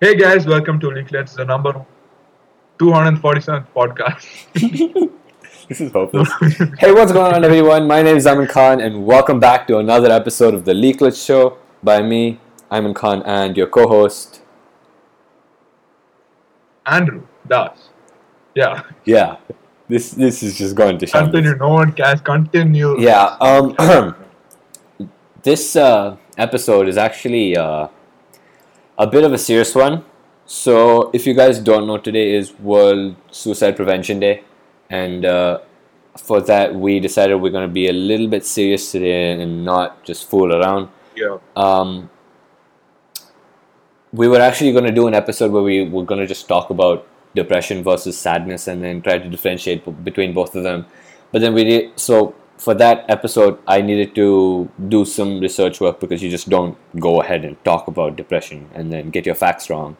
Hey guys, welcome to Leaklets, the number 247th podcast. This is hopeless. hey, what's going on, everyone? My name is Amin Khan, and welcome back to another episode of the Leaklet Show by me, Amin Khan, and your co-host. Andrew Das. Yeah, Yeah, this this is just going to continue. shambles. No one cares. Continue. Yeah. Um, this uh, episode is actually uh, a bit of a serious one. So, if you guys don't know, today is World Suicide Prevention Day, and uh, for that, we decided we're going to be a little bit serious today and not just fool around. Yeah. um, we were actually going to do an episode where we were going to just talk about depression versus sadness and then try to differentiate b- between both of them. But then we did so for that episode, I needed to do some research work because you just don't go ahead and talk about depression and then get your facts wrong.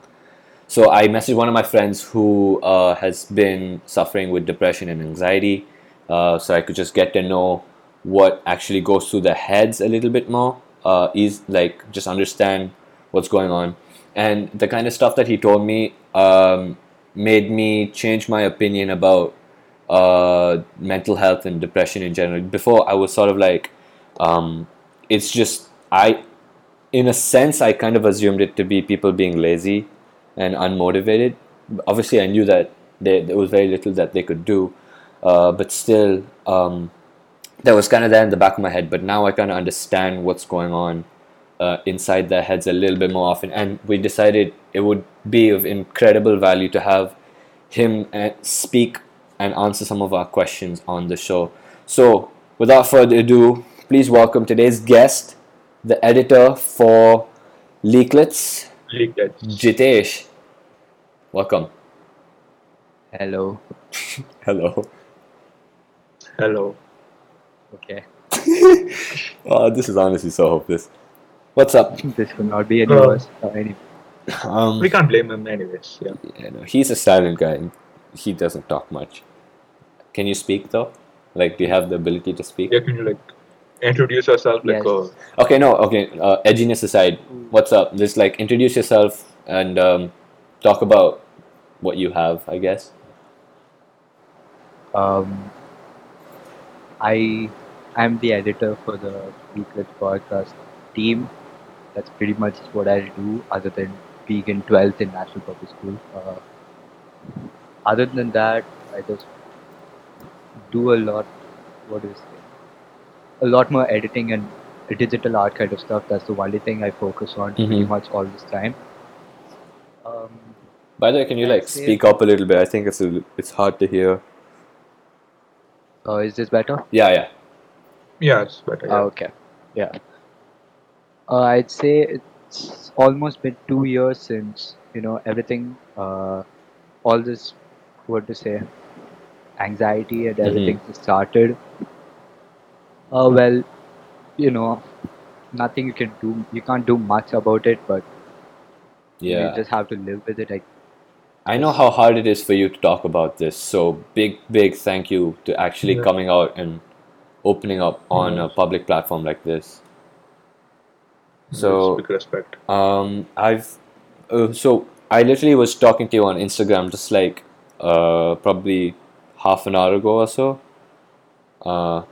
So I messaged one of my friends who uh, has been suffering with depression and anxiety, uh, so I could just get to know what actually goes through their heads a little bit more. Uh, is like just understand what's going on, and the kind of stuff that he told me um, made me change my opinion about uh, mental health and depression in general. Before I was sort of like, um, it's just I, in a sense, I kind of assumed it to be people being lazy and unmotivated. Obviously, I knew that they, there was very little that they could do, uh, but still, um, that was kind of there in the back of my head. But now I kind of understand what's going on uh, inside their heads a little bit more often. And we decided it would be of incredible value to have him uh, speak and answer some of our questions on the show. So, without further ado, please welcome today's guest, the editor for Leaklets, Leaklets. Jitesh. Welcome. Hello. Hello. Hello. Okay. Oh, this is honestly so hopeless. What's up? This could not be any Uh, worse. Uh, any, Um, We can't blame him anyways. Yeah. yeah, no, he's a silent guy. He doesn't talk much. Can you speak though? Like, do you have the ability to speak? Yeah. Can you like introduce yourself? Like, Yes. uh, Okay, no, okay. Uh, edginess aside, what's up? Just like introduce yourself and um, talk about what you have, I guess. um, I am the editor for the Weeklet podcast team. That's pretty much what I do, other than being in 12th in National Public School. Uh, other than that, I just do a lot. What do you say? A lot more editing and digital art kind of stuff. That's the only thing I focus on pretty Mhm. much all this time. Um, By the way, can you like speak up a little bit? I think it's a, it's hard to hear. uh, is this better? Yeah, yeah. yeah, it's better. Yeah. Ah, okay. Yeah. Uh, I'd say it's almost been two years since you know everything, uh, all this, what to say, anxiety and everything just started. Uh, well, you know, nothing you can do. You can't do much about it, but Yeah. you just have to live with it. I, I know how hard it is for you to talk about this. So big, big thank you to actually Yeah. coming out and opening up on a public platform like this. It's So big respect. um, I've uh, so I literally was talking to you on Instagram just like uh, probably half an hour ago or so, uh,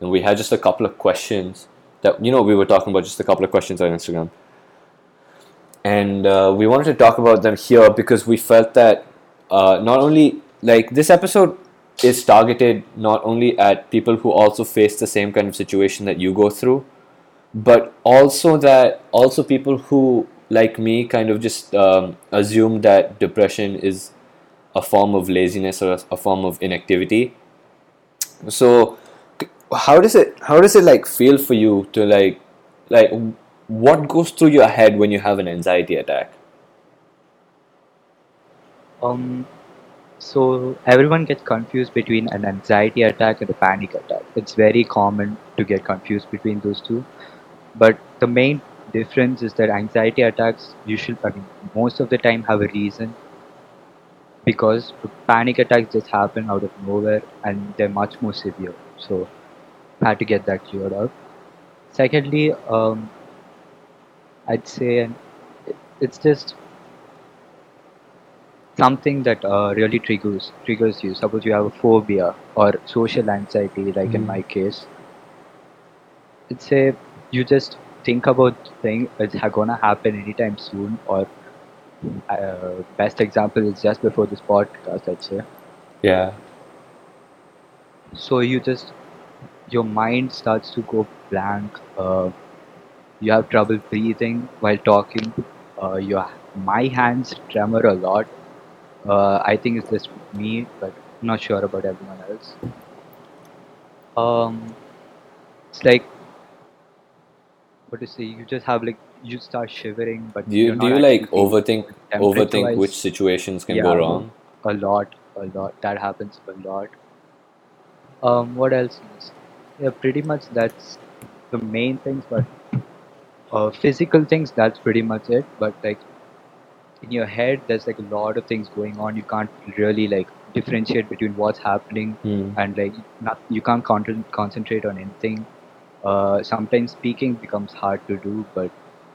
and we had just a couple of questions that you know we were talking about just a couple of questions on Instagram, and uh, we wanted to talk about them here because we felt that uh, not only like this episode is targeted not only at people who also face the same kind of situation that you go through but also that also people who like me kind of just um, assume that depression is a form of laziness or a, form of inactivity so how does it how does it like feel for you to like like what goes through your head when you have an anxiety attack Um, so everyone gets confused between an anxiety attack and a panic attack. It's very common to get confused between those two. But the main difference is that anxiety attacks usually, I mean, most of the time have a reason because panic attacks just happen out of nowhere and they're much more severe. So I had to get that cleared out. Secondly, um, I'd say it- it's just something that uh, really triggers triggers you. Suppose you have a phobia or social anxiety, like in Mhm. my case. It's a you just think about thing it's gonna happen anytime soon, or uh, best example is just before this podcast, I'd say. Yeah. So you just your mind starts to go blank. Uh, you have trouble breathing while talking. Uh, your my hands tremor a lot. Uh, I think it's just me, but I'm not sure about everyone else. Um, it's like what to say. You just have like you start shivering, but Do you do you like overthink overthink which situations can Yeah. go wrong? a lot, a lot. That happens a lot. Um, what else? is- Yeah, pretty much that's the main things. But uh, physical things, that's pretty much it. But like in your head, there's like a lot of things going on. You can't really like differentiate between what's happening Hmm. and like not you can't con- concentrate on anything. Uh, sometimes speaking becomes hard to do, but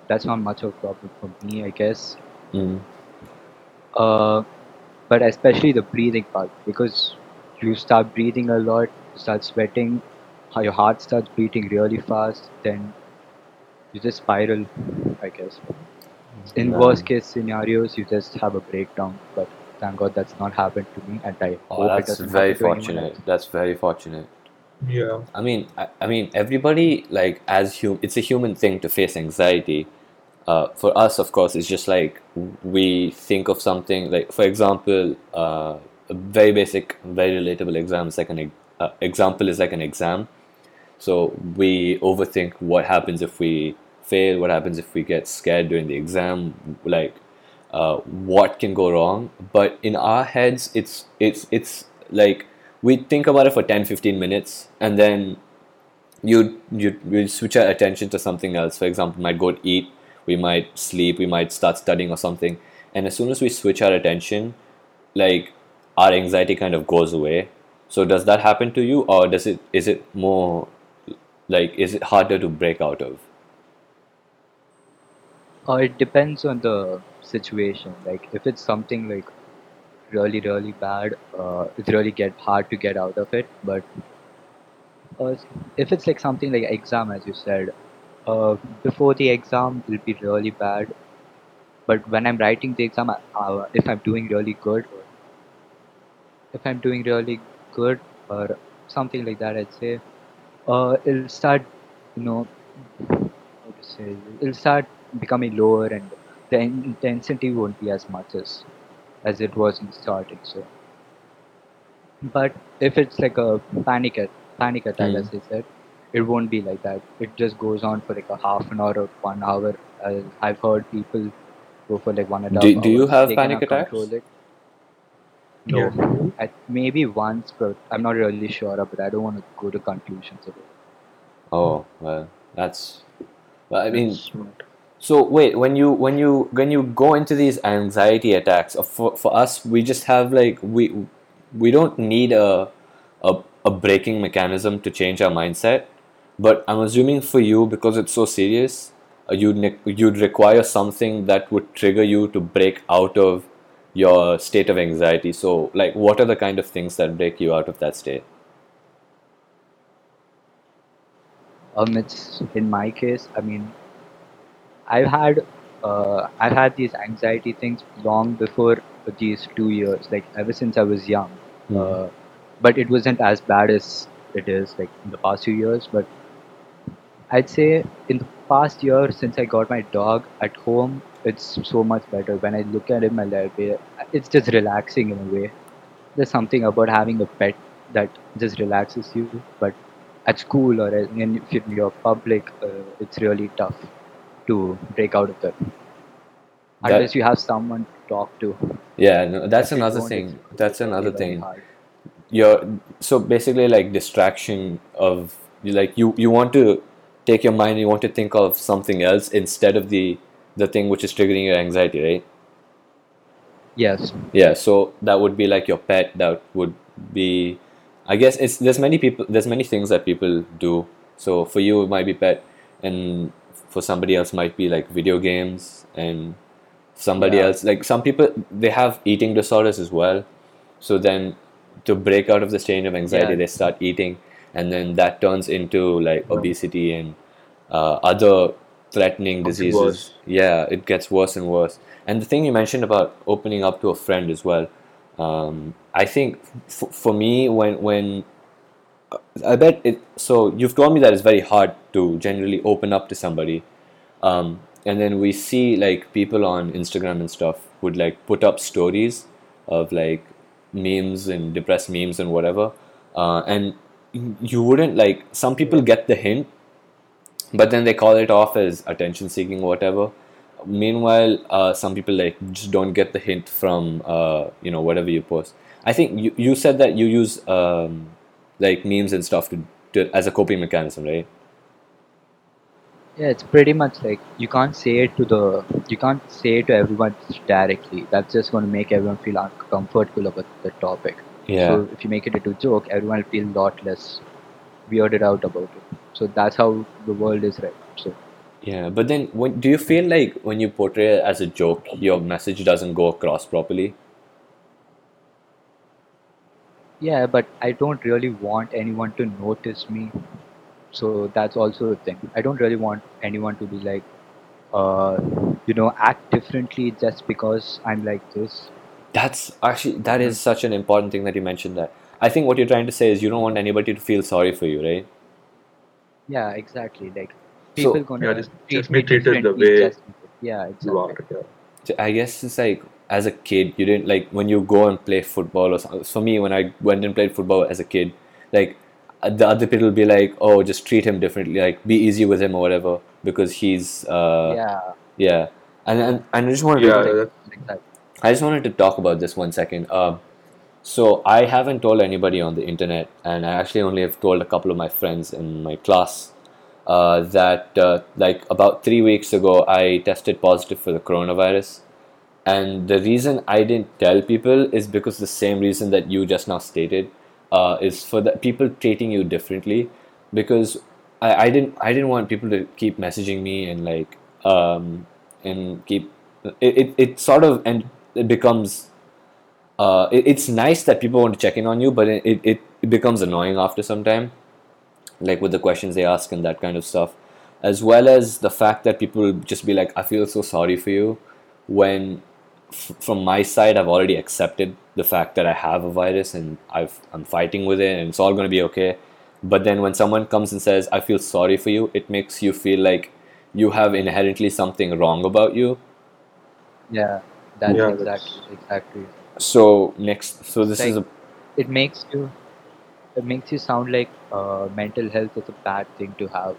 that's not much of a problem for me, I guess. Hmm. Uh, but especially the breathing part because you start breathing a lot, you start sweating, your heart starts beating really fast, then you just spiral, I guess. In Man. worst case scenarios, you just have a breakdown. But thank God that's not happened to me, and I Oh, hope it that's doesn't very happen to anyone fortunate. else. That's very fortunate. Yeah. I mean, I, I mean, everybody like as hum, it's a human thing to face anxiety. Uh, for us, of course, it's just like we think of something like, for example, uh, a very basic, very relatable exam is like an uh, example is like an exam. So we overthink what happens if we fail, what happens if we get scared during the exam, like uh, what can go wrong. But in our heads, it's it's it's like we think about it for 10 15 minutes and then you you you switch our attention to something else for example might go eat we might sleep we might start studying or something and as soon as we switch our attention like our anxiety kind of goes away so does that happen to you or does it is it more like is it harder to break out of Uh, it depends on the situation. Like if it's something like really really bad, uh, it's really get hard to get out of it. But uh, if it's like something like exam, as you said, uh, before the exam it'll be really bad. But when I'm writing the exam, uh, if I'm doing really good, or if I'm doing really good or something like that, I'd say uh, it'll start, you know, how to say, it'll start becoming lower and the intensity won't be as much as as it was in starting. So, but if it's like a panic at panic attack, Mm. as I said, it won't be like that. It just goes on for like a half an hour or one hour. Uh, I've heard people go for like one and a half do, do you have They panic attacks control it. No, Yeah. I, maybe once, but I'm not really sure. But I don't want to go to conclusions about it. oh well that's well, i mean So wait, when you when you when you go into these anxiety attacks, uh, for for us, we just have like we we don't need a a, a breaking mechanism to change our mindset. But I'm assuming for you, because it's so serious, uh, you'd ne- you'd require something that would trigger you to break out of your state of anxiety. So like, what are the kind of things that break you out of that state? Um, it's in my case. I mean, I've had uh, I've had these anxiety things long before these two years. Like ever since I was young. Uh, but it wasn't as bad as it is like in the past few years. But I'd say in the past year since I got my dog at home, it's so much better. When I look at him, I like it. It's just relaxing in a way. There's something about having a pet that just relaxes you. But at school or in, if you're public, uh, it's really tough to break out of that. That- Unless you have someone to talk to. Yeah, no, that's another thing. That's another thing. hard. you're so basically like distraction of like you you want to take your mind you want to think of something else instead of the the thing which is triggering your anxiety right Yes. yeah so that would be like your pet that would be i guess it's there's many people there's many things that people do so for you it might be pet and for somebody else might be like video games and somebody Yeah. else. Like some people, they have eating disorders as well. So then, to break out of the stage of anxiety, Yeah. they start eating, and then that turns into like Yeah. obesity and uh, other threatening diseases. Yeah, it gets worse and worse. And the thing you mentioned about opening up to a friend as well, um, I think f- for me when when I bet it. So you've told me that it's very hard to generally open up to somebody, um, and then we see like people on Instagram and stuff would like put up stories of like memes and depressed memes and whatever, uh, and you wouldn't like. Some people get the hint, but then they call it off as attention seeking whatever. Meanwhile, uh, some people like just don't get the hint from uh, you know whatever you post. I think you, you said that you use um, like memes and stuff to, to as a coping mechanism, right? Yeah, it's pretty much like you can't say it to the you can't say it to everyone directly. That's just going to make everyone feel uncomfortable about the topic. Yeah. So if you make it into a joke, everyone will feel a lot less weirded out about it. So that's how the world is right. So Yeah, but then when do you feel like when you portray it as a joke, your message doesn't go across properly? yeah, but I don't really want anyone to notice me. So that's also a thing. I don't really want anyone to be like, uh, you know, act differently just because I'm like this. That's actually that is such an important thing that you mentioned that. I think what you're trying to say is you don't want anybody to feel sorry for you, right? Yeah, exactly. Like So- people gonna Yeah, just- just be treated the way just because- yeah, You exactly. are, yeah. So I guess it's like as a kid, you didn't like when you go and play football or something. For me, when I went and played football as a kid, like uh, the other people will be like, "Oh, just treat him differently. Like be easy with him or whatever because he's uh yeah, yeah." And and, and I just wanted Yeah, to that- exactly. I just wanted to talk about this one second. Um, so I haven't told anybody on the internet, and I actually only have told a couple of my friends in my class uh, that uh, like about three weeks ago I tested positive for the coronavirus, and the reason I didn't tell people is because the same reason that you just now stated uh, is for the people treating you differently, because I, I didn't I didn't want people to keep messaging me and like um, and keep it, it, it sort of and it becomes uh, it, it's nice that people want to check in on you but it, it, it becomes annoying after some time like with the questions they ask and that kind of stuff. As well as the fact that people just be like i feel so sorry for you when f- from my side i've already accepted the fact that i have a virus and I've, i'm fighting with it and it's all going to be okay. But then when someone comes and says i feel sorry for you it makes you feel like you have inherently something wrong about you. Yeah, that's Yeah, exactly that's- exactly. so next so this Like- is a It makes you it makes you sound like uh, mental health is a bad thing to have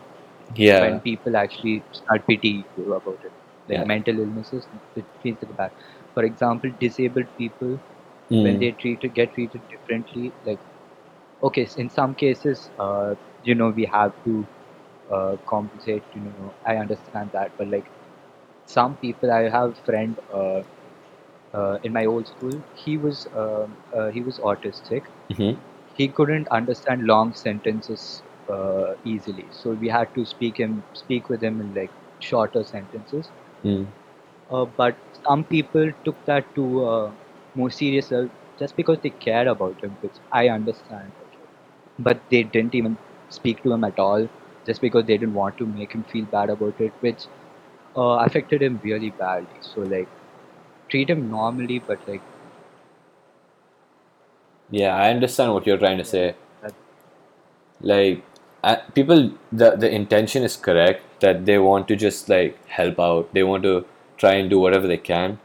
yeah when people actually start pitying you about it. Like Yeah. mental illnesses, it feels like bad. For example, disabled people when Mm. they treated get treated differently, like okay, in some cases, uh, you know, we have to uh, compensate. You know, I understand that, but like some people, I have a friend uh, uh, in my old school. He was um uh, he was autistic. Mhm. He couldn't understand long sentences uh, easily, so we had to speak him speak with him in like shorter sentences. Mm. Uh, but some people took that to uh, more serious level just because they cared about him, which I understand. But they didn't even speak to him at all just because they didn't want to make him feel bad about it, which uh, affected him really badly. So, like, treat him normally, but like, Yeah, I understand what you're trying to say. Like, uh, people, the the intention is correct that they want to just like help out. They want to try and do whatever they can,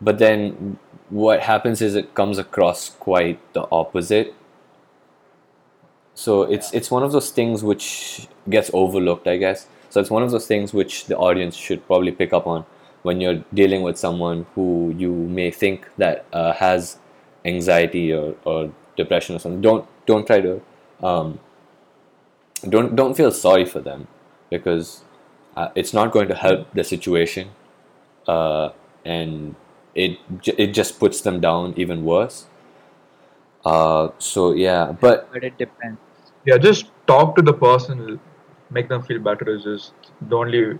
but then what happens is it comes across quite the opposite. So it's it's one of those things which gets overlooked, I guess. So it's one of those things which the audience should probably pick up on when you're dealing with someone who you may think that uh, has anxiety or, or depression or something. Don't don't try to um, don't don't feel sorry for them because uh, it's not going to help the situation, uh, and it it just puts them down even worse. Uh, so yeah, but but it depends. yeah, just talk to the person, make them feel better is just the only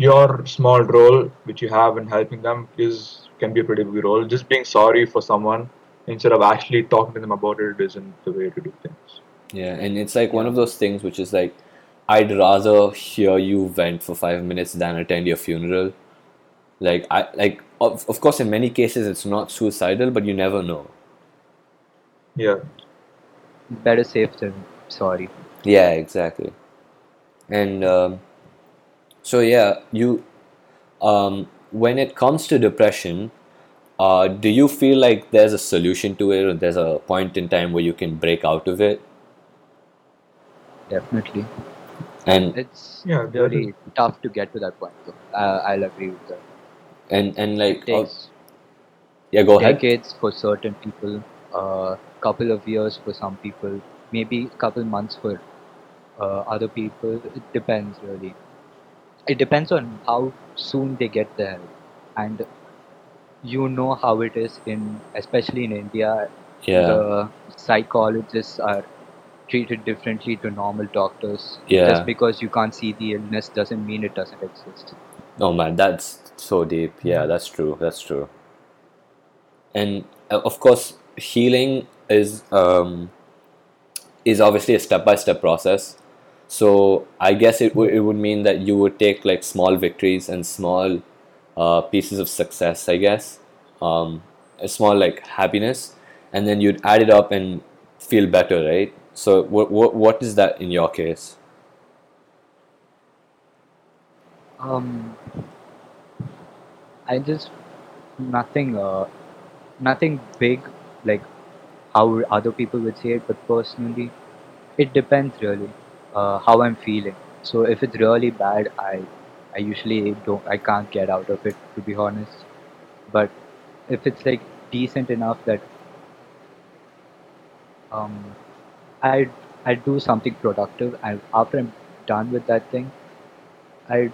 your small role which you have in helping them is can be a pretty big role. Just being sorry for someone instead of actually talking to them about it isn't the way to do things. Yeah, and it's like one of those things which is like, I'd rather hear you vent for five minutes than attend your funeral. Like I like of, of course in many cases it's not suicidal, but you never know. Yeah. Better safe than sorry. Yeah, exactly. And um, so yeah, you um, when it comes to depression, uh, do you feel like there's a solution to it, or there's a point in time where you can break out of it? Definitely. And It's Yeah, really tough to get to that point. Though. Uh, I'll agree with that. and and like It uh, yeah, go ahead. decades for certain people, a uh, couple of years for some people, maybe a couple months for uh, other people. It depends really. It depends on how soon they get the help, and you know how it is in, especially in India. Yeah, The psychologists are treated differently to normal doctors. Yeah. Just because you can't see the illness doesn't mean it doesn't exist. Oh man, that's so deep. Yeah, that's true. That's true. And uh, of course, healing is um, is obviously a step by step process. So I guess it would it would mean that you would take like small victories and small uh, pieces of success. I guess um, a small like happiness, and then you'd add it up and feel better, right? So what what what is that in your case? Um, I just nothing, uh, nothing big like how other people would say it, but personally, it depends really uh, how I'm feeling. So if it's really bad, I I usually don't, I can't get out of it to be honest. But if it's like decent enough that um, I I do something productive, and after I'm done with that thing, I'd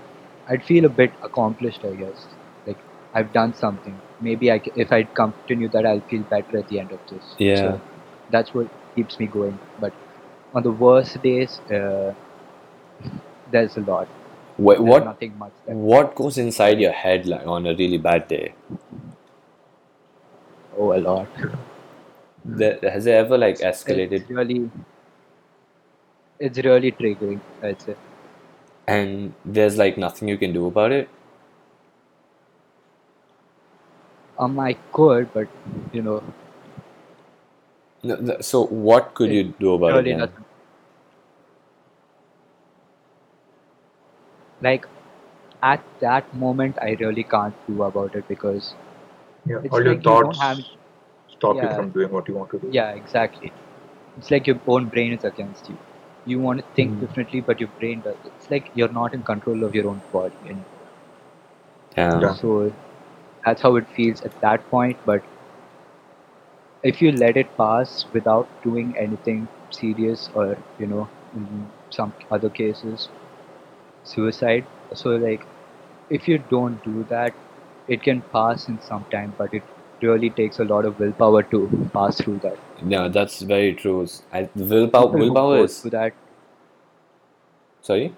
I'd feel a bit accomplished, I guess. Like I've done something. Maybe I, if I continue that, I'll feel better at the end of this. Yeah. So that's what keeps me going. But on the worst days, uh, there's a lot. What There's what nothing much. There. What goes inside your head like on a really bad day? Oh, a lot. There, has it ever like It's escalated really, it's really triggering. I'd say. and there's like nothing you can do about it? Um, I could, but you know, No, th- so what could you do about it really then? nothing. Like at that moment, I really can't do about it because Yeah. It's All your like you thoughts have- stop you from doing what you want to do. yeah, exactly. It's like your own brain is against you. You want to think Mm. differently, but your brain does. It's like you're not in control of your own body, and Yeah. Yeah. so that's how it feels at that point. But if you let it pass without doing anything serious, or you know, in some other cases, suicide. So like, if you don't do that, it can pass in some time, but it really takes a lot of willpower to pass through that. Yeah, that's very true. I, willpower, People willpower is that sorry.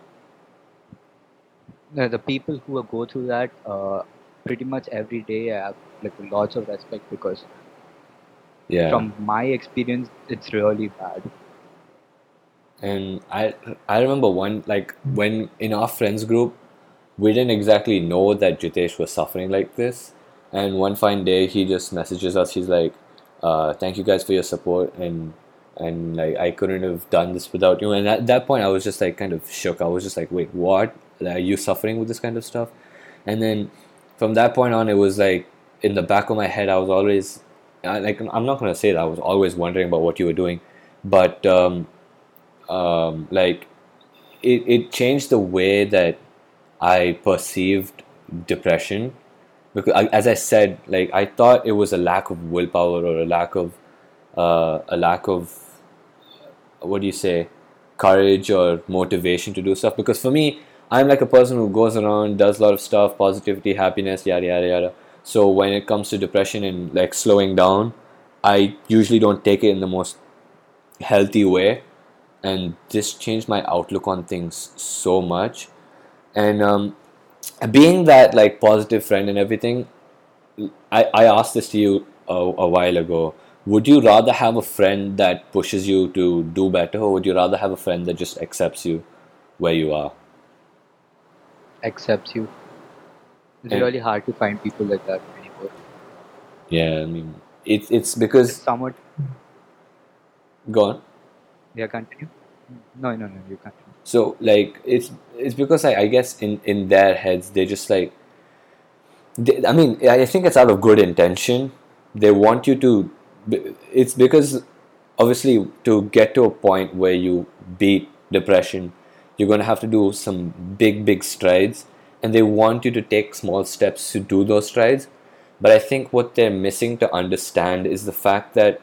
the, the people who go through that uh, pretty much every day I have like lots of respect because Yeah. from my experience it's really bad And I I remember one like when in our friends group we didn't exactly know that Jitesh was suffering like this. And one fine day he just messages us. He's like, uh, "Thank you guys for your support and and like I couldn't have done this without you." And at that point I was just like kind of shook. I was just like, "Wait, what? Are you suffering with this kind of stuff?" And then from that point on, it was like in the back of my head, I was always I, like I'm not gonna say that I was always wondering about what you were doing, but um, um, like it, it changed the way that I perceived depression. Because I, as I said like I thought it was a lack of willpower or a lack of uh, a lack of what do you say courage or motivation to do stuff. Because for me I'm like a person who goes around does a lot of stuff positivity happiness yada yada yada. So when it comes to depression and like slowing down I usually don't take it in the most healthy way and this changed my outlook on things so much and um, being that like positive friend and everything, I, I asked this to you a, a while ago. Would you rather have a friend that pushes you to do better, or would you rather have a friend that just accepts you where you are? accepts you. It's And- really hard to find people like that anymore. Yeah, I mean, it's it's It's because somewhat. go on. Yeah, continue. No, no, no, you continue. So like it's it's because I, I guess in in their heads they're just like they, I mean I think it's out of good intention. They want you to. It's because obviously to get to a point where you beat depression, you're going to have to do some big big strides, and they want you to take small steps to do those strides. But I think what they're missing to understand is the fact that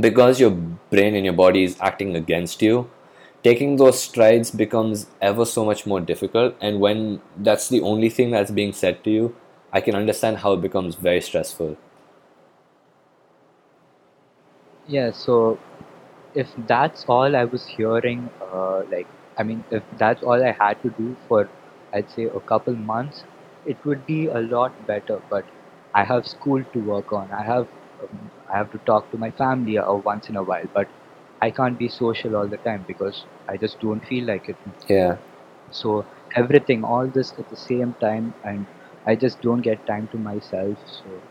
because your brain and your body is acting against you, taking those strides becomes ever so much more difficult. And when that's the only thing that's being said to you, I can understand how it becomes very stressful. Yeah, so if that's all I was hearing, uh, like, I mean, if that's all I had to do for, I'd say, a couple months, it would be a lot better. But I have school to work on. I have, I have to talk to my family uh, once in a while. But I can't be social all the time because I just don't feel like it. Yeah. So everything, all this at the same time, and I just don't get time to myself. So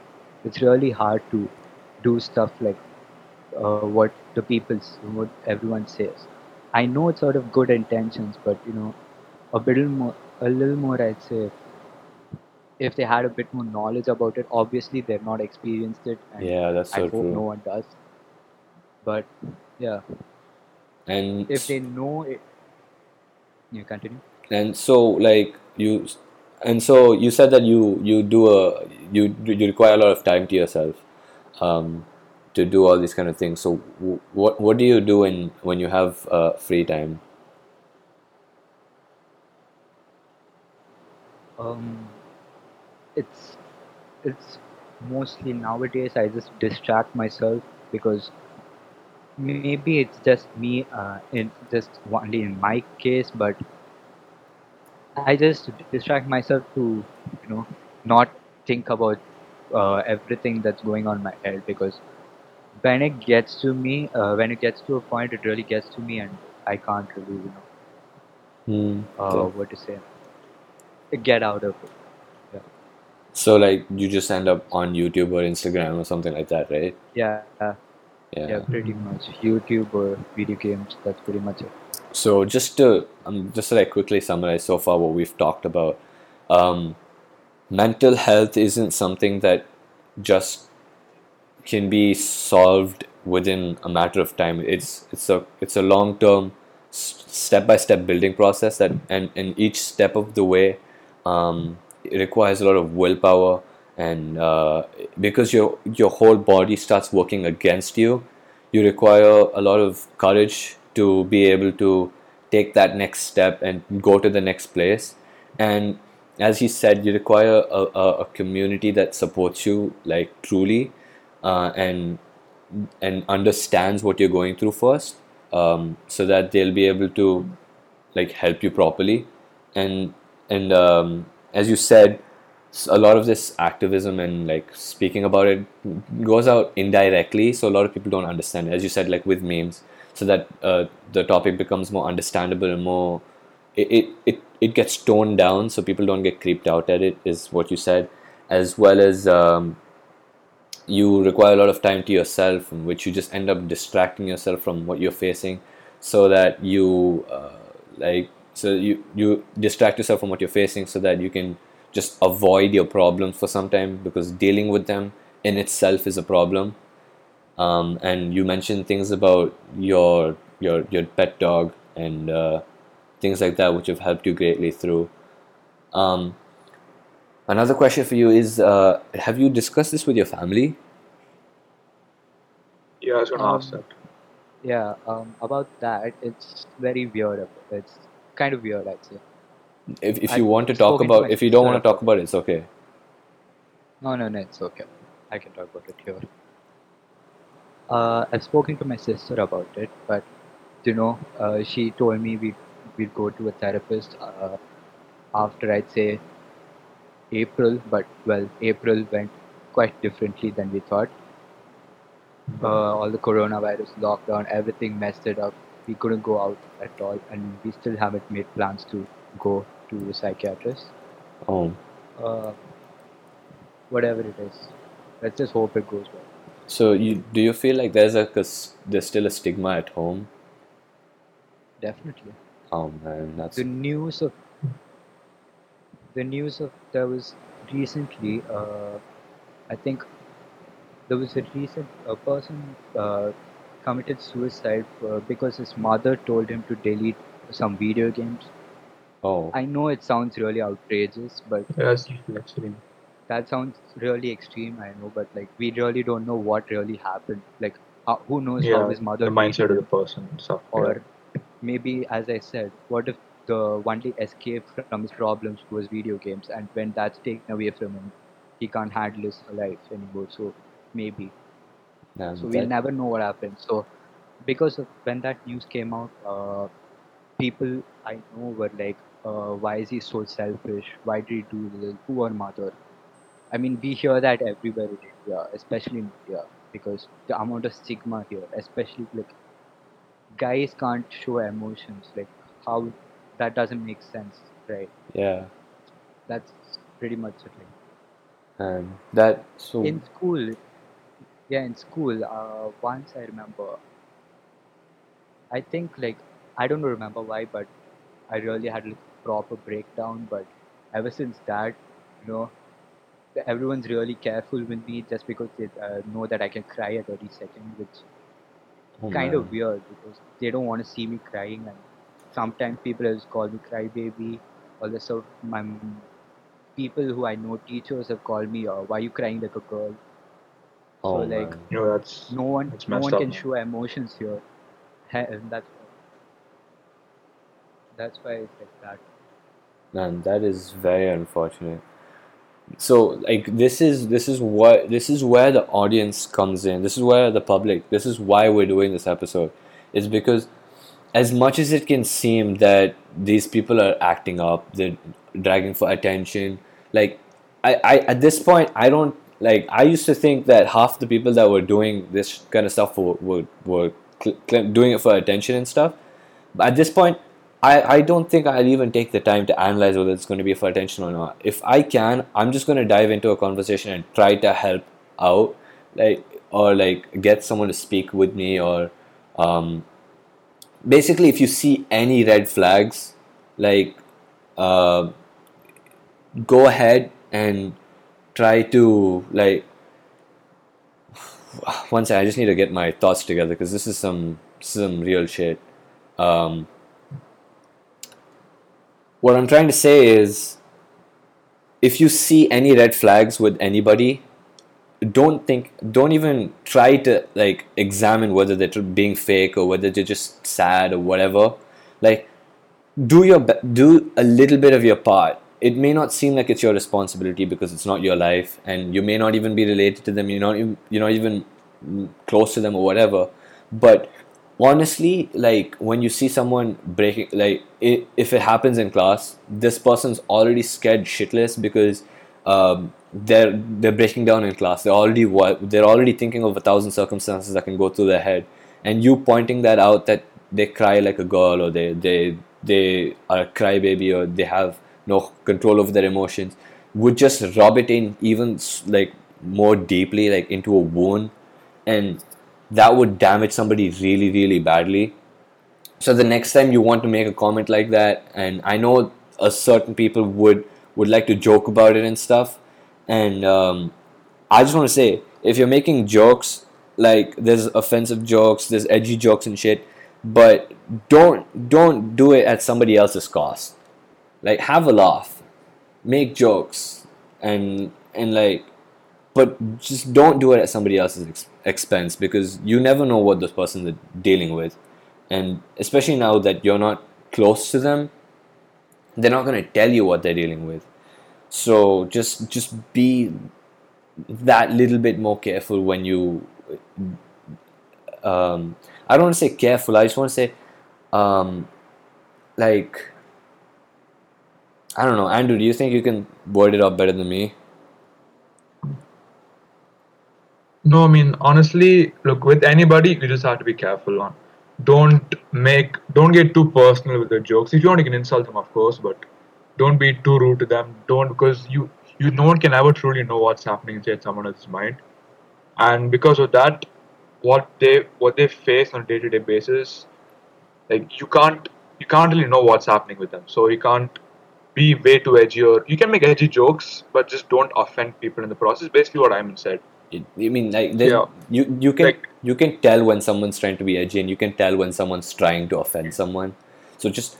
it's really hard to do stuff like uh, what the people, what everyone says. I know it's out of good intentions, but you know, a little more, a little more, I'd say, if they had a bit more knowledge about it. Obviously, they've not experienced it, and Yeah, that's I hope true. no one does. But yeah, And if they know it, you continue. and so like you and so you said that you you do a you you require a lot of time to yourself um, to do all these kind of things. So w- what what do you do when when you have uh, free time? Um, it's it's mostly nowadays I just distract myself because maybe it's just me uh, in just only in my case, but I just distract myself to you know not think about uh, everything that's going on in my head because when it gets to me, uh, when it gets to a point, it really gets to me, and I can't really you know uh, what to say get out of it. So like you just end up on YouTube or Instagram or something like that, right? Yeah, Yeah. yeah, pretty much YouTube or video games. That's pretty much it. So just to um, just to like quickly summarize so far what we've talked about, um, mental health isn't something that just can be solved within a matter of time. It's it's a it's a long term, step by step building process that and and each step of the way, um, requires a lot of willpower and uh, because your your whole body starts working against you, you require a lot of courage to be able to take that next step and go to the next place. And as he said you require a, a, a community that supports you like truly uh, and and understands what you're going through first um, so that they'll be able to like help you properly. And and um, as you said a lot of this activism and like speaking about it goes out indirectly so a lot of people don't understand as you said like with memes so that uh, the topic becomes more understandable and more it, it, it, it gets toned down so people don't get creeped out at it is what you said. As well as um, you require a lot of time to yourself in which you just end up distracting yourself from what you're facing so that you uh, like so you you distract yourself from what you're facing so that you can just avoid your problems for some time because dealing with them in itself is a problem um, and you mentioned things about your your your pet dog and uh, things like that which have helped you greatly through um, another question for you is uh, have you discussed this with your family Yeah, I was gonna ask Um, that. Yeah, um, about that, it's very weird. It's kind of weird, I'd say. if, if I've you want to talk to about if you don't want to talk about about it it's okay No, no, no, it's okay. I can talk about it here. Uh, I've spoken to my sister about it, but you know, uh, she told me we we'd go to a therapist. Uh, after I'd say April, but well, April went quite differently than we thought. Uh, all the coronavirus lockdown, everything messed it up. We couldn't go out at all, and we still haven't made plans to go to a psychiatrist. Oh, Uh, whatever it is, let's just hope it goes well. so you do you feel like there's a there's still a stigma at home? Definitely. Oh man, that's the news of the news of there was recently uh, i think there was a recent a person uh, committed suicide for, because his mother told him to delete some video games oh i know it sounds really outrageous but Yes, extreme. that sounds really extreme i know but like we really don't know what really happened like how, who knows how his mother the mindset of the person and stuff. yeah. or maybe as i said what if the only escape from his problems was video games and when that's taken away from him he can't handle his life anymore so maybe yeah, so we'll never know what happened. So because of when that news came out uh, people i know were like uh, why is he so selfish? Why did he do this? Poor mother i mean we hear that everywhere in india especially in india because the amount of stigma here especially like guys can't show emotions like how that doesn't make sense right? Yeah, that's pretty much it like, and that so in school yeah in school uh, once i remember i think like i don't remember why but i really had like proper breakdown. But ever since that you know everyone's really careful with me just because they uh, know that i can cry at every second which oh, kind man. of weird because they don't want to see me crying. And sometimes people just call me crybaby. All this sort my people who i know teachers have called me uh, why you crying like a girl oh so, like, man. You know, that's no one It's no one up, can man. show emotions here He- and that's that's why it's like that Man, that is very unfortunate. So, like, this is this is what this is where the audience comes in. This is where the public. This is why we're doing this episode. Is because, as much as it can seem that these people are acting up, they're dragging for attention. Like, I, I at this point, I don't like. I used to think that half the people that were doing this kind of stuff were were, were cl- cl- doing it for attention and stuff. But at this point, I, I don't think I'll even take the time to analyze whether it's going to be for attention or not. If I can, I'm just going to dive into a conversation and try to help out, like or like get someone to speak with me or um, basically if you see any red flags, like uh, go ahead and try to like one second, I just need to get my thoughts together because this is some some real shit. Um, what I'm trying to say is, if you see any red flags with anybody, don't think, don't even try to like examine whether they're being fake or whether they're just sad or whatever. Like, do your do a little bit of your part. It may not seem like it's your responsibility because it's not your life, and you may not even be related to them. You're not even, you're not even close to them or whatever. But honestly, like when you see someone breaking, like i if it happens in class, this person's already scared shitless because um, they're they're breaking down in class. They're already wa- they're already thinking of a thousand circumstances that can go through their head, and you pointing that out that they cry like a girl or they they they are a crybaby or they have no control over their emotions would just rub it in even like more deeply like into a wound and that would damage somebody really really badly. So the next time you want to make a comment like that and i know a certain people would would like to joke about it and stuff and um, i just want to say if you're making jokes like there's offensive jokes there's edgy jokes and shit but don't don't do it at somebody else's cost like have a laugh make jokes and and like but just don't do it at somebody else's ex- expense because you never know what this person is dealing with. And especially now that you're not close to them they're not going to tell you what they're dealing with. So just just be that little bit more careful when you um, i don't want to say careful i just want to say um, like I don't know, Andrew. Do you think you can word it up better than me? No, I mean honestly, look with anybody, you just have to be careful on. Don't make, don't get too personal with the jokes. If you want, you can insult them, of course, but don't be too rude to them. Don't because you, you, no one can ever truly know what's happening inside someone else's mind, and because of that, what they, what they face on a day-to-day basis, like you can't, you can't really know what's happening with them. So you can't be way too edgy or you can make edgy jokes, but just don't offend people in the process. Basically, what Iman said. I mean, like Yeah. you you can Like- you can tell when someone's trying to be edgy, and you can tell when someone's trying to offend someone. So just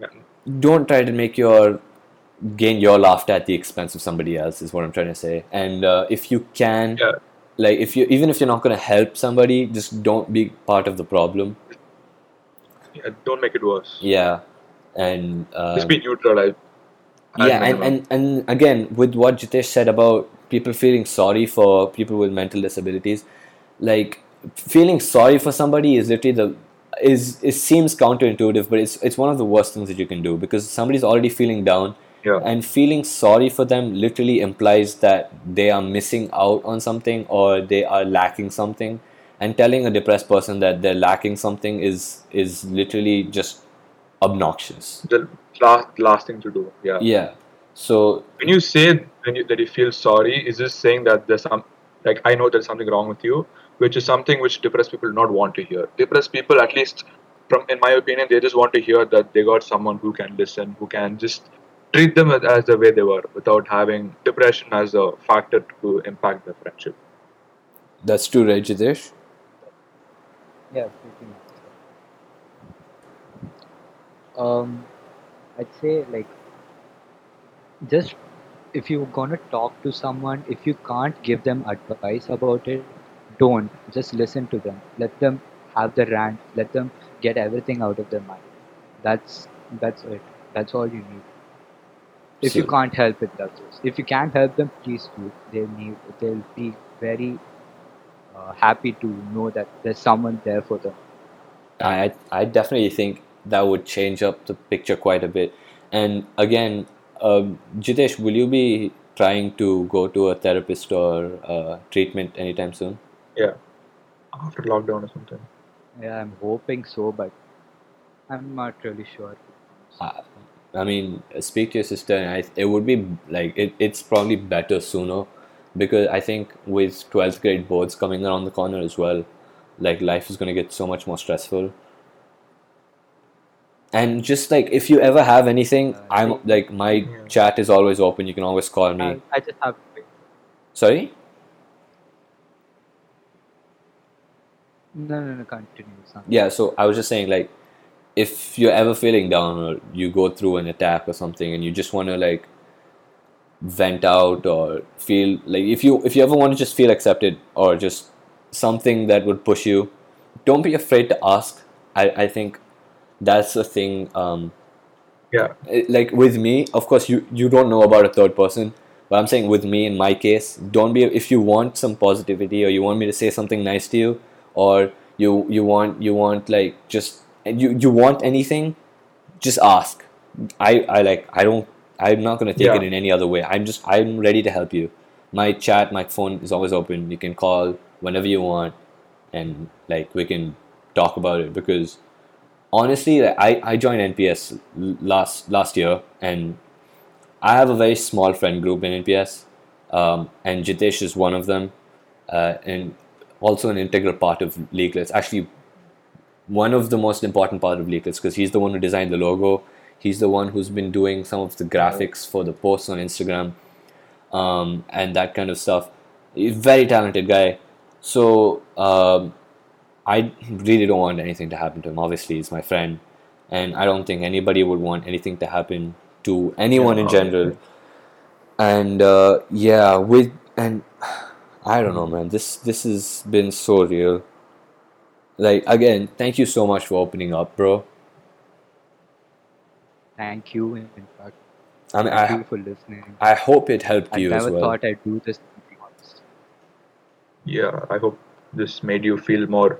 Yeah. don't try to make your gain your laughter at the expense of somebody else. Is what I'm trying to say. And uh, if you can, Yeah. like if you even if you're not going to help somebody, just don't be part of the problem. Yeah, don't make it worse. Yeah, and uh, Just be neutral. I, yeah and, and and again with what jitesh said about people feeling sorry for people with mental disabilities like feeling sorry for somebody is literally the is it seems counterintuitive but it's it's one of the worst things that you can do because somebody's already feeling down yeah, and feeling sorry for them literally implies that they are missing out on something or they are lacking something and telling a depressed person that they're lacking something is is literally just obnoxious the last last thing to do. Yeah. yeah so When you say when you, that you feel sorry, is this saying that there's some like I know there's something wrong with you, which is something which depressed people do not want to hear. Depressed people, at least from in my opinion, they just want to hear that they got someone who can listen, who can just treat them as, as the way they were, without having depression as a factor to impact their friendship. That's true, right, Jitesh? Yeah, pretty much. Um, I'd say like just if you're gonna talk to someone, if you can't give them advice about it, don't. Just listen to them. Let them have the rant. Let them get everything out of their mind. That's that's it. That's all you need. If you can't help it, that's it. If you can't help them, please do. They'll need. They'll be very uh, happy to know that there's someone there for them. I I definitely think that would change up the picture quite a bit. And again, um, Jitesh, will you be trying to go to a therapist or uh, treatment anytime soon? Yeah, after lockdown or something. Yeah, I'm hoping so, but I'm not really sure. Uh, I mean, speak to your sister, and I, it would be like it, it's probably better sooner because I think with 12th grade boards coming around the corner as well, like life is going to get so much more stressful. And just like if you ever have anything, Uh, I'm like my Yeah. chat is always open. You can always call me. I, I just have. Sorry? No, no, no, continue. son. Yeah, so I was just saying, like, if you're ever feeling down or you go through an attack or something and you just want to, like, vent out or feel like if you if you ever want to just feel accepted or just something that would push you don't be afraid to ask i i think that's the thing um Yeah, it- like with me of course you you don't know about a third person but i'm saying with me in my case don't be if you want some positivity or you want me to say something nice to you or you you want you want like just you you want anything just ask. I i like i don't i'm not going to take Yeah. it in any other way. I'm just i'm ready to help you. My chat my phone is always open. You can call whenever you want and like we can talk about it because honestly like, I, I joined nps last last year and i have a very small friend group in nps um, and jitesh is one of them uh, and also an integral part of leaklets. Actually one of the most important part of leaklets because he's the one who designed the logo. He's the one who's been doing some of the graphics for the posts on instagram um, and that kind of stuff. He's very talented guy. So um, I really don't want anything to happen to him. Obviously, he's my friend, and I don't think anybody would want anything to happen to anyone in general. And uh, yeah, with and I don't know, man. This this has been so real. Like again, thank you so much for opening up, bro. Thank you, in fact. I mean, Thank I you for listening. I hope it helped I you as well. I never thought I'd do this. To be honest. yeah. I hope this made you feel more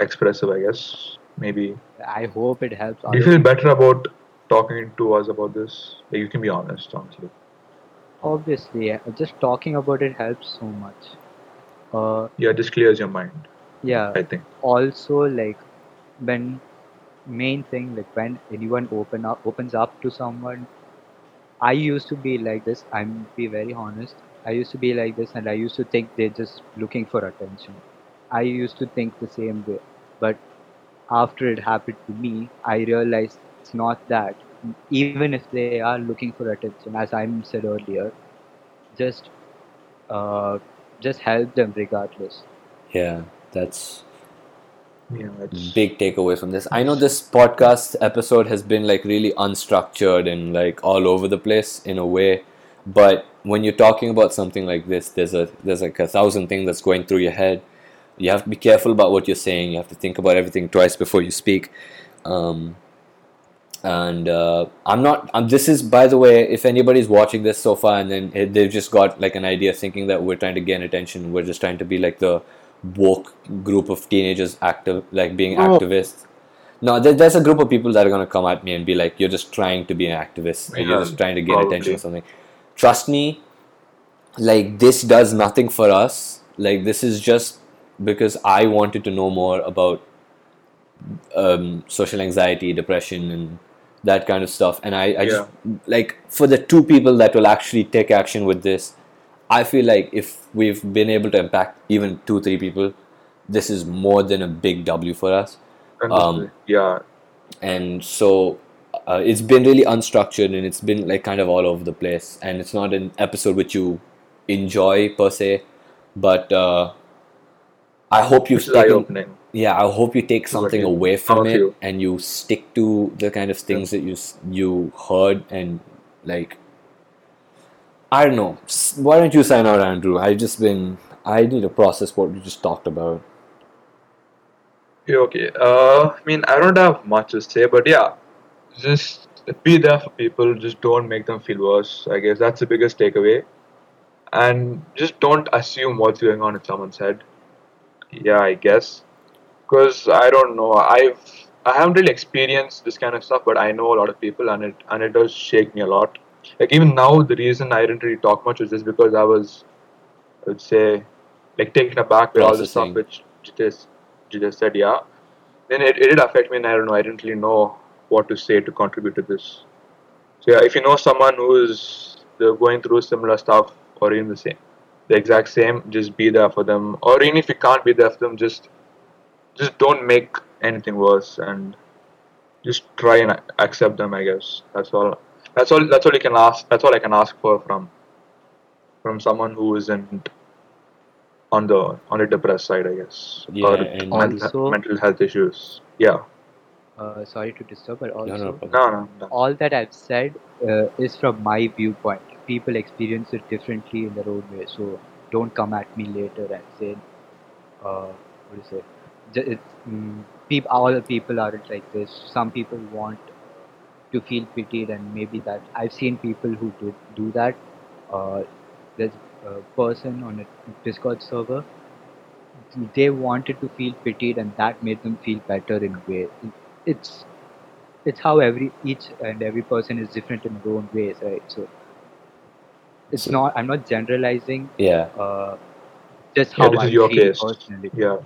expressive. I guess maybe I hope it helps. do you feel better about talking to us about this? Like, you can be honest, honestly. Obviously, yeah, just talking about it helps so much. Uh, Yeah, just clears your mind. yeah. I think. Also, like when main thing, like when anyone open up opens up to someone, I used to be like this. I'm be very honest. I used to be like this, and I used to think they're just looking for attention. I used to think the same way, but after it happened to me, I realized it's not that. Even if they are looking for attention, as I said earlier, just uh, just help them regardless. Yeah, that's Yeah, it's big takeaway from this. I know this podcast episode has been like really unstructured and like all over the place in a way, but when you're talking about something like this, there's a there's like a thousand things that's going through your head. You have to be careful about what you're saying. You have to think about everything twice before you speak. Um, and uh, I'm not. Um, this is, by the way, if anybody's watching this so far and then it- they've just got like an idea thinking that we're trying to gain attention, we're just trying to be like the woke group of teenagers, active, like being Oh. activists. No, there, there's a group of people that are gonna come at me and be like, "You're just trying to be an activist. and you're just trying to gain probably. attention or something." Trust me, like this does nothing for us. Like this is just because I wanted to know more about um, social anxiety, depression, and that kind of stuff. And I, I just like for the two people that will actually take action with this, I feel like if we've been able to impact even two, three people, this is more than a big W for us. honestly, yeah, And so uh, it's been really unstructured and it's been like kind of all over the place. And it's not an episode which you enjoy per se, but uh, I hope you've which is eye taken opening. yeah i hope you take something away from it you. and you stick to the kind of things that you you heard and like i don't know why don't you sign out andrew I've just been i need to process what we just talked about Yeah, okay. Uh, I mean, I don't have much to say, but yeah, just be there for people. Just don't make them feel worse. I guess that's the biggest takeaway. And just don't assume what's going on in someone's head. Yeah, I guess. Because I don't know. I've I haven't really experienced this kind of stuff, but I know a lot of people, and it and it does shake me a lot. Like even now, the reason I didn't really talk much was just because I was, I would say, like taken aback with all the stuff which you just you just said. Yeah, then it, it did affect me, and I don't know. I didn't really know what to say to contribute to this. So yeah, if you know someone who is going through similar stuff or even the same, the exact same, just be there for them. Or even if you can't be there for them, just just don't make anything worse and just try and accept them. I guess that's all. That's all. That's all you can ask. That's all I can ask for from from someone who isn't on the on the depressed side. I guess Yeah, or and- mental, Also- mental health issues. Yeah. Uh, sorry to disturb, but also no, no. No, no, no. all that I've said uh, is from my viewpoint. People experience it differently in their own way. So don't come at me later and say, uh, what is it? It's, mm, peop- all people aren't like this. Some people want to feel pitied, and maybe that I've seen people who do do that. Uh, there's a person on a Discord server. They wanted to feel pitied, and that made them feel better in a way. It's it's how every each and every person is different in their own ways, right? So it's not. I'm not generalizing. yeah Uh, just Yeah, this I is your feel case. personally. Yeah.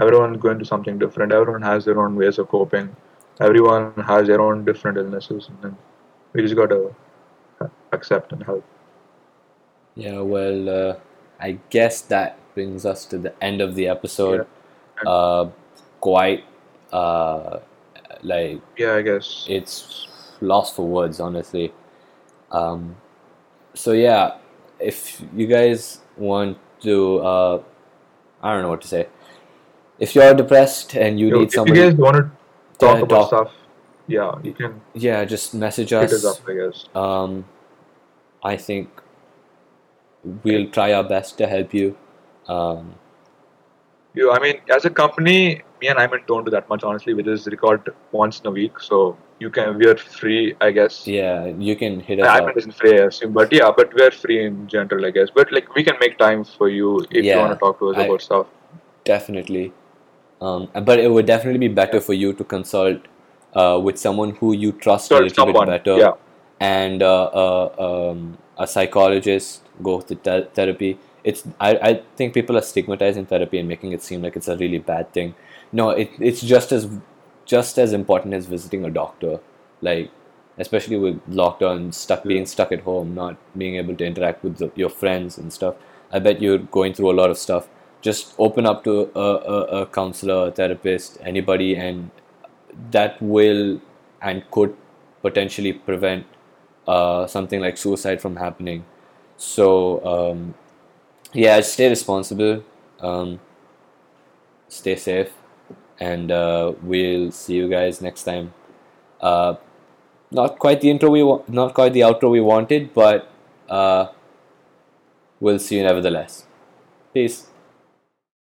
Everyone's going to something different. Everyone has their own ways of coping. Everyone has their own different illnesses, and then we just gotta accept and help. yeah well uh, i guess that brings us to the end of the episode uh quite uh like Yeah, I guess. it's lost for words honestly um so yeah if you guys want to uh i don't know what to say if you're depressed and you Yo, need if you guys want to talk about talk. stuff, yeah, you can yeah just message hit us us up, I guess. um i think we'll try our best to help you um You, I mean, as a company, me and Iman don't do that much. Honestly, we just record once in a week, so you can. We are free, I guess. yeah you can hit us Iman up isn't free, I assume, but yeah, but we're free in general, I guess. But like, we can make time for you if you want to talk to us I- about stuff. definitely um but it would definitely be better for you to consult uh, with someone who you trust a little someone, bit better yeah. and uh, uh, um, a psychologist go to th- therapy it's I, I think people are stigmatizing therapy and making it seem like it's a really bad thing no it, it's just as just as important as visiting a doctor like especially with lockdown stuck being stuck at home not being able to interact with the, your friends and stuff i bet you're going through a lot of stuff. Just open up to a, a, a counselor a therapist anybody and that will and could potentially prevent uh, something like suicide from happening. So um, yeah stay responsible um, stay safe and uh, we'll see you guys next time. Uh, not quite the intro we wa- not quite the outro we wanted but uh, we'll see you nevertheless. Peace